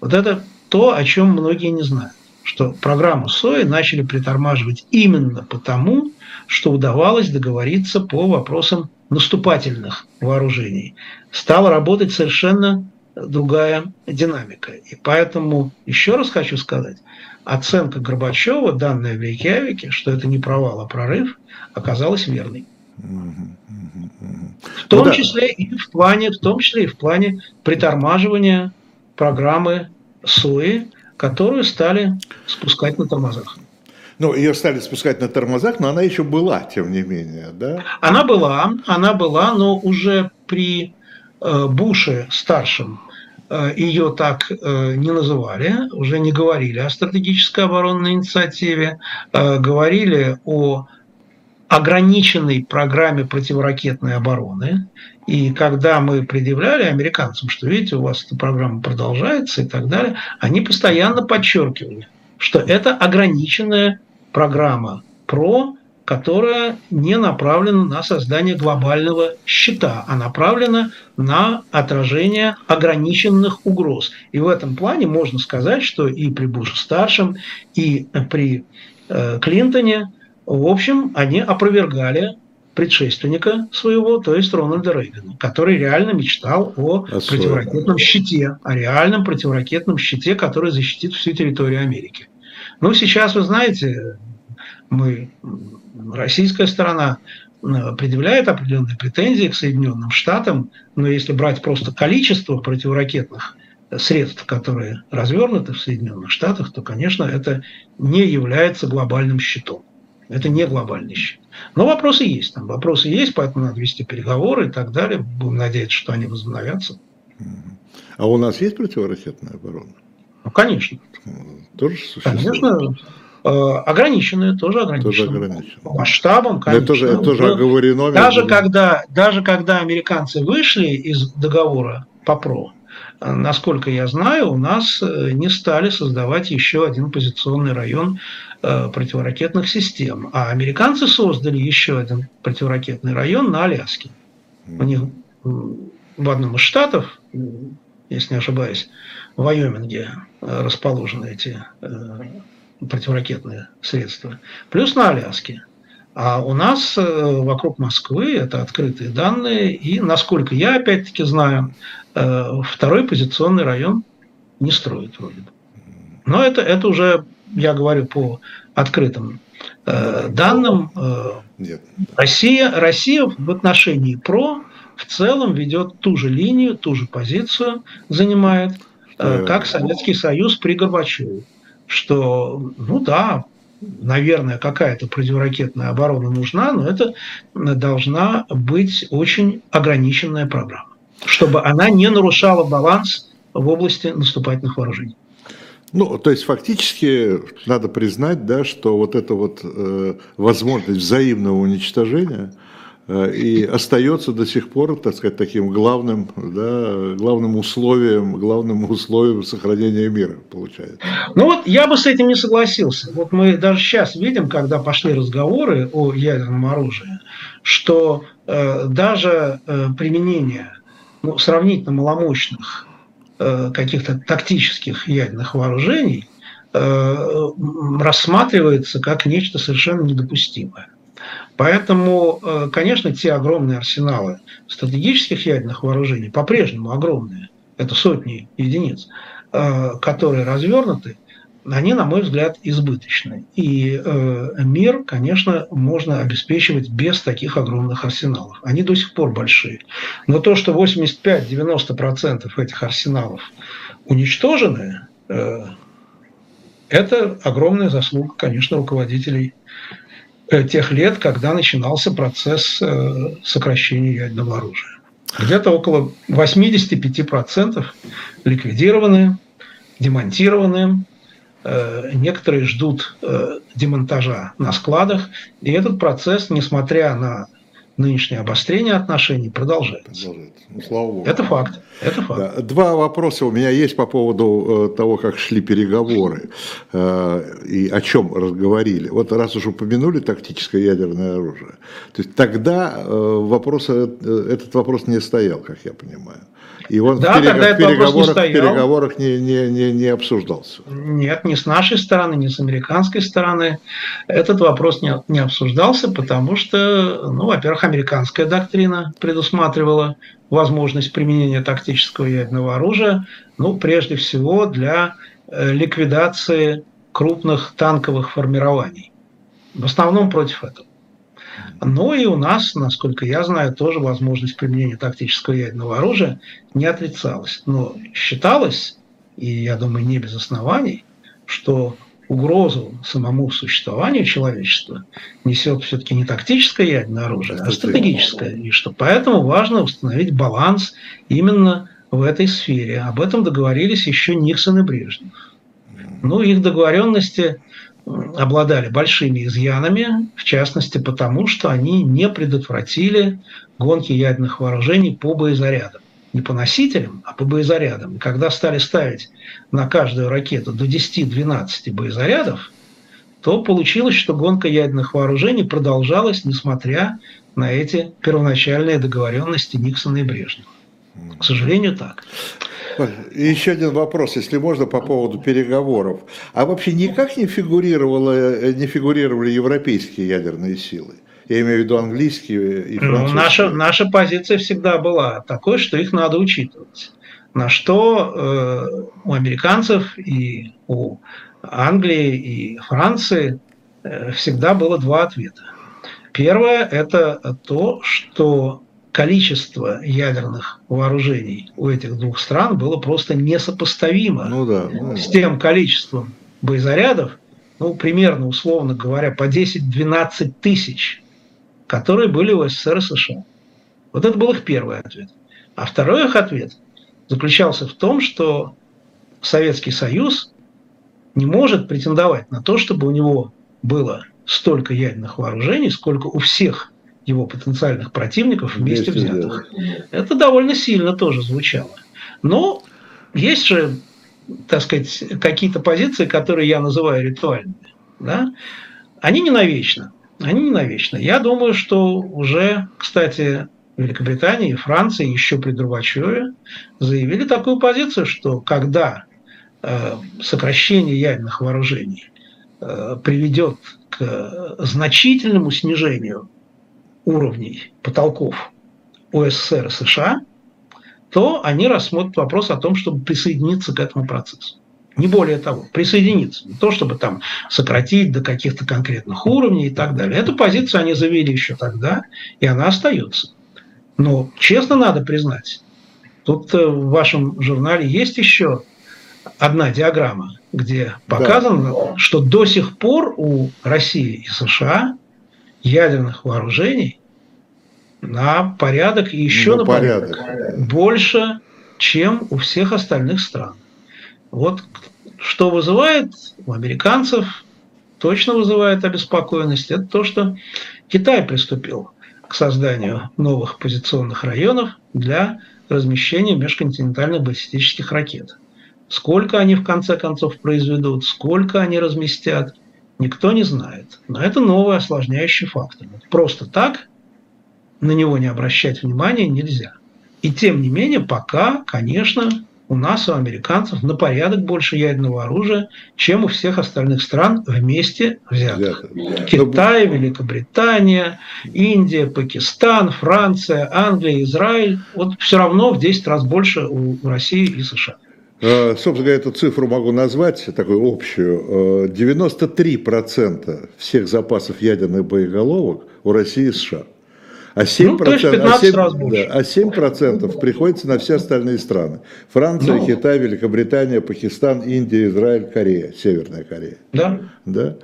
Вот это то, о чем многие не знают, что программу СОИ начали притормаживать именно потому, что удавалось договориться по вопросам наступательных вооружений. Стало работать совершенно другая динамика. И поэтому, еще раз хочу сказать, оценка Горбачева, данная в Рейкьявике, что это не провал, а прорыв, оказалась верной. В том ну, числе да. и в плане, в том числе и в плане притормаживания программы СОИ, которую стали спускать на тормозах. Ну, ее стали спускать на тормозах, но она еще была, тем не менее, да? Она была, она была, но уже при Э, Буше старшем ее так э, не называли, уже не говорили о стратегической оборонной инициативе, говорили о ограниченной программе противоракетной обороны. И когда мы предъявляли американцам, что видите, у вас эта программа продолжается и так далее, они постоянно подчеркивали, что это ограниченная программа про которая не направлена на создание глобального щита, а направлена на отражение ограниченных угроз. И в этом плане можно сказать, что и при Буше-старшем, и при э, Клинтоне, в общем, они опровергали предшественника своего, то есть Рональда Рейгана, который реально мечтал о Особенно. противоракетном щите, о реальном противоракетном щите, который защитит всю территорию Америки. Ну, сейчас, вы знаете, мы, российская сторона, предъявляет определенные претензии к Соединенным Штатам, но если брать просто количество противоракетных средств, которые развернуты в Соединенных Штатах, то, конечно, это не является глобальным щитом. Это не глобальный щит. Но вопросы есть там. Вопросы есть, поэтому надо вести переговоры и так далее. Будем надеяться, что они возобновятся. А у нас есть противоракетная оборона? Ну, конечно. Тоже существует? Конечно. Э, ограниченные, тоже ограниченные. Масштабом, конечно. Это тоже, это тоже оговорено. Даже когда, даже когда американцы вышли из договора по ПРО, э, насколько я знаю, у нас э, не стали создавать еще один позиционный район противоракетных систем. А американцы создали еще один противоракетный район на Аляске. У них в одном из штатов, если не ошибаюсь, в Вайоминге расположены эти противоракетные средства, плюс на Аляске. А у нас э, вокруг Москвы это открытые данные, и, насколько я опять-таки знаю, э, второй позиционный район не строит вроде бы. Но это, это уже, я говорю, по открытым э, данным. Нет. Россия, Россия в отношении ПРО в целом ведет ту же линию, ту же позицию занимает, как Советский Союз при Горбачеве что, ну да, наверное, какая-то противоракетная оборона нужна, но это должна быть очень ограниченная программа, чтобы она не нарушала баланс в области наступательных вооружений. Ну, то есть фактически надо признать, да, что вот эта вот э, возможность взаимного уничтожения – и остается до сих пор, так сказать, таким главным, да, главным условием, главным условием сохранения мира, получается. Ну вот я бы с этим не согласился. Вот мы даже сейчас видим, когда пошли разговоры о ядерном оружии, что э, даже э, применение ну, сравнительно маломощных э, каких-то тактических ядерных вооружений э, рассматривается как нечто совершенно недопустимое. Поэтому, э, конечно, те огромные арсеналы стратегических ядерных вооружений, по-прежнему огромные, это сотни единиц, э, которые развернуты, они, на мой взгляд, избыточны. И э, мир, конечно, можно обеспечивать без таких огромных арсеналов. Они до сих пор большие. Но то, что 85-90% этих арсеналов уничтожены, это огромная заслуга, конечно, руководителей тех лет, когда начинался процесс э, сокращения ядерного оружия. Где-то около 85% ликвидированы, демонтированы, э, некоторые ждут демонтажа на складах. И этот процесс, несмотря на нынешнее обострение отношений продолжается. Ну, слава Богу. Это факт. Это факт. Да. Два вопроса у меня есть по поводу э, того, как шли переговоры э, и о чем разговорили. Вот раз уж упомянули тактическое ядерное оружие, то есть тогда э, вопрос, этот вопрос не стоял, как я понимаю. И он да, в, перег... в переговорах, не переговорах не, не, не, не обсуждался. Нет, ни с нашей стороны, ни с американской стороны этот вопрос не, не обсуждался, потому что, ну, во-первых, американская доктрина предусматривала возможность применения тактического ядерного оружия, ну, прежде всего для э, ликвидации крупных танковых формирований. В основном против этого. Но и у нас, насколько я знаю, тоже возможность применения тактического ядерного оружия не отрицалась. Но считалось, и я думаю, не без оснований, что угрозу самому существованию человечества несет все-таки не тактическое ядерное оружие, а стратегическое. И что поэтому важно установить баланс именно в этой сфере. Об этом договорились еще Никсон и Брежнев. Ну, их договоренности обладали большими изъянами, в частности потому, что они не предотвратили гонки ядерных вооружений по боезарядам. Не по носителям, а по боезарядам. И когда стали ставить на каждую ракету до 10-12 боезарядов, то получилось, что гонка ядерных вооружений продолжалась, несмотря на эти первоначальные договоренности Никсона и Брежнева. К сожалению, так. И еще один вопрос, если можно, по поводу переговоров. А вообще никак не, фигурировало, не фигурировали европейские ядерные силы? Я имею в виду английские и французские. Ну, наша, наша позиция всегда была такой, что их надо учитывать. На что э, у американцев и у Англии и Франции э, всегда было два ответа. Первое – это то, что количество ядерных вооружений у этих двух стран было просто несопоставимо ну да, ну, с тем количеством боезарядов, ну, примерно, условно говоря, по 10-12 тысяч, которые были у СССР и США. Вот это был их первый ответ. А второй их ответ заключался в том, что Советский Союз не может претендовать на то, чтобы у него было столько ядерных вооружений, сколько у всех его потенциальных противников вместе, вместе взятых. Взятых. Это довольно сильно тоже звучало. Но есть же, так сказать, какие-то позиции, которые я называю ритуальными. Да? Они не навечно. Они не навечно. Я думаю, что уже, кстати, Великобритания и Франция еще при Горбачеве заявили такую позицию, что когда э, сокращение ядерных вооружений э, приведет к значительному снижению уровней потолков УССР и США, то они рассмотрят вопрос о том, чтобы присоединиться к этому процессу. Не более того, присоединиться. Не то, чтобы там сократить до каких-то конкретных уровней и так далее. Эту позицию они завели еще тогда, и она остается. Но честно надо признать, тут э, в вашем журнале есть еще одна диаграмма, где показано, да. что до сих пор у России и США ядерных вооружений на порядок и еще на, на порядок, порядок больше, чем у всех остальных стран. Вот что вызывает у американцев, точно вызывает обеспокоенность, это то, что Китай приступил к созданию новых позиционных районов для размещения межконтинентальных баллистических ракет. Сколько они в конце концов произведут, сколько они разместят, никто не знает. Но это новый осложняющий фактор. Просто так на него не обращать внимания нельзя. И тем не менее, пока, конечно, у нас, у американцев, на порядок больше ядерного оружия, чем у всех остальных стран вместе взятых. Взято. Китай, Великобритания, Индия, Пакистан, Франция, Англия, Израиль. Вот все равно в 10 раз больше у России и США. Э, собственно говоря, эту цифру могу назвать, такую общую. 93% э, всех запасов ядерных боеголовок у России и США. А 7%, ну, то есть 15 а 7, раз больше. Да, а 7% приходится на все остальные страны. Франция, ну, Китай, Великобритания, Пакистан, Индия, Израиль, Корея, Северная Корея. Да. да?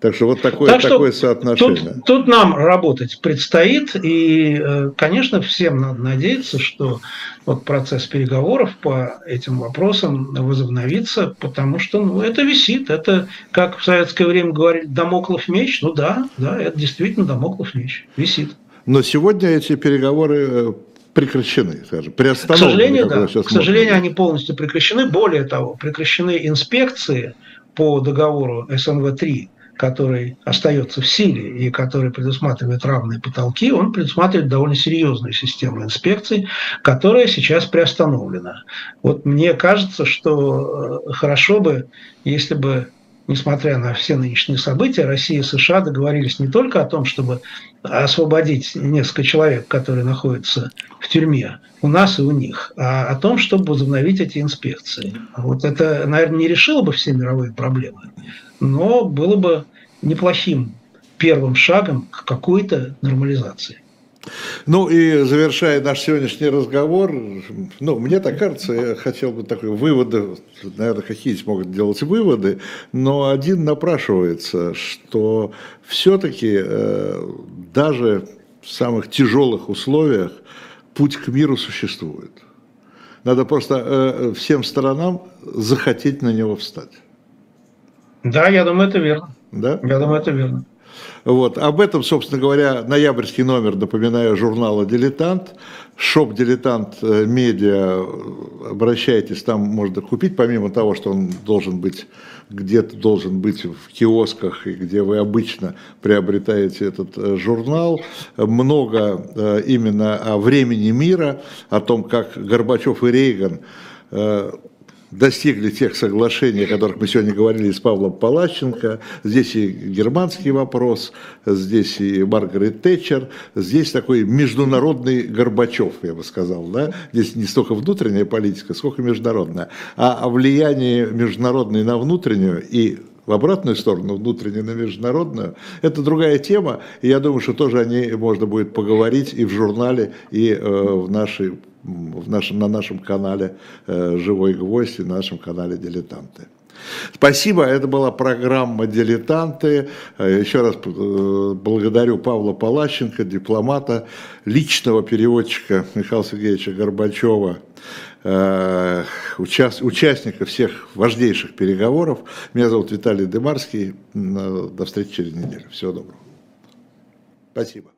Так что вот такое, так такое соотношение. Тут, тут нам работать предстоит. И, э, конечно, всем надо надеяться, что вот процесс переговоров по этим вопросам возобновится, потому что ну, это висит. Это, как в советское время говорили, домоклов меч. Ну да, да, это действительно домоклов меч. Висит. Но сегодня эти переговоры э, прекращены, скажем, приостановлены. К сожалению, да. К сожалению, они полностью прекращены. Более того, прекращены инспекции по договору СНВ-3, который остается в силе и который предусматривает равные потолки, он предусматривает довольно серьезную систему инспекций, которая сейчас приостановлена. Вот мне кажется, что э, хорошо бы, если бы несмотря на все нынешние события, Россия и США договорились не только о том, чтобы освободить несколько человек, которые находятся в тюрьме, у нас и у них, а о том, чтобы возобновить эти инспекции. Вот это, наверное, не решило бы все мировые проблемы, но было бы неплохим первым шагом к какой-то нормализации. Ну и завершая наш сегодняшний разговор, ну, мне так кажется, я хотел бы такой выводы, наверное, какие могут делать выводы, но один напрашивается, что все-таки э, даже в самых тяжелых условиях путь к миру существует. Надо просто э, всем сторонам захотеть на него встать. Да, я думаю, это верно. Да? Я думаю, это верно. Вот. Об этом, собственно говоря, ноябрьский номер, напоминаю, журнала «Дилетант». Shop «Дилетант э, Медиа». Обращайтесь, там можно купить, помимо того, что он должен быть где-то должен быть в киосках, и где вы обычно приобретаете этот э, журнал. Много э, именно о времени мира, о том, как Горбачев и Рейган достигли тех соглашений, о которых мы сегодня говорили с Павлом Палажченко. Здесь и германский вопрос, здесь и Маргарет Тэтчер, здесь такой международный Горбачев, я бы сказал. Да? Здесь не столько внутренняя политика, сколько международная. А о влиянии международной на внутреннюю и в обратную сторону, внутреннюю на международную, это другая тема, и я думаю, что тоже о ней можно будет поговорить и в журнале, и э, в нашей в нашем, на нашем канале э, «Живой гвоздь» и на нашем канале «Дилетанты». Спасибо, это была программа «Дилетанты». Э, еще раз э, благодарю Павла Палащенко, дипломата, личного переводчика Михаила Сергеевича Горбачева, участника всех важнейших переговоров. Меня зовут Виталий Демарский. До встречи через неделю. Всего доброго. Спасибо.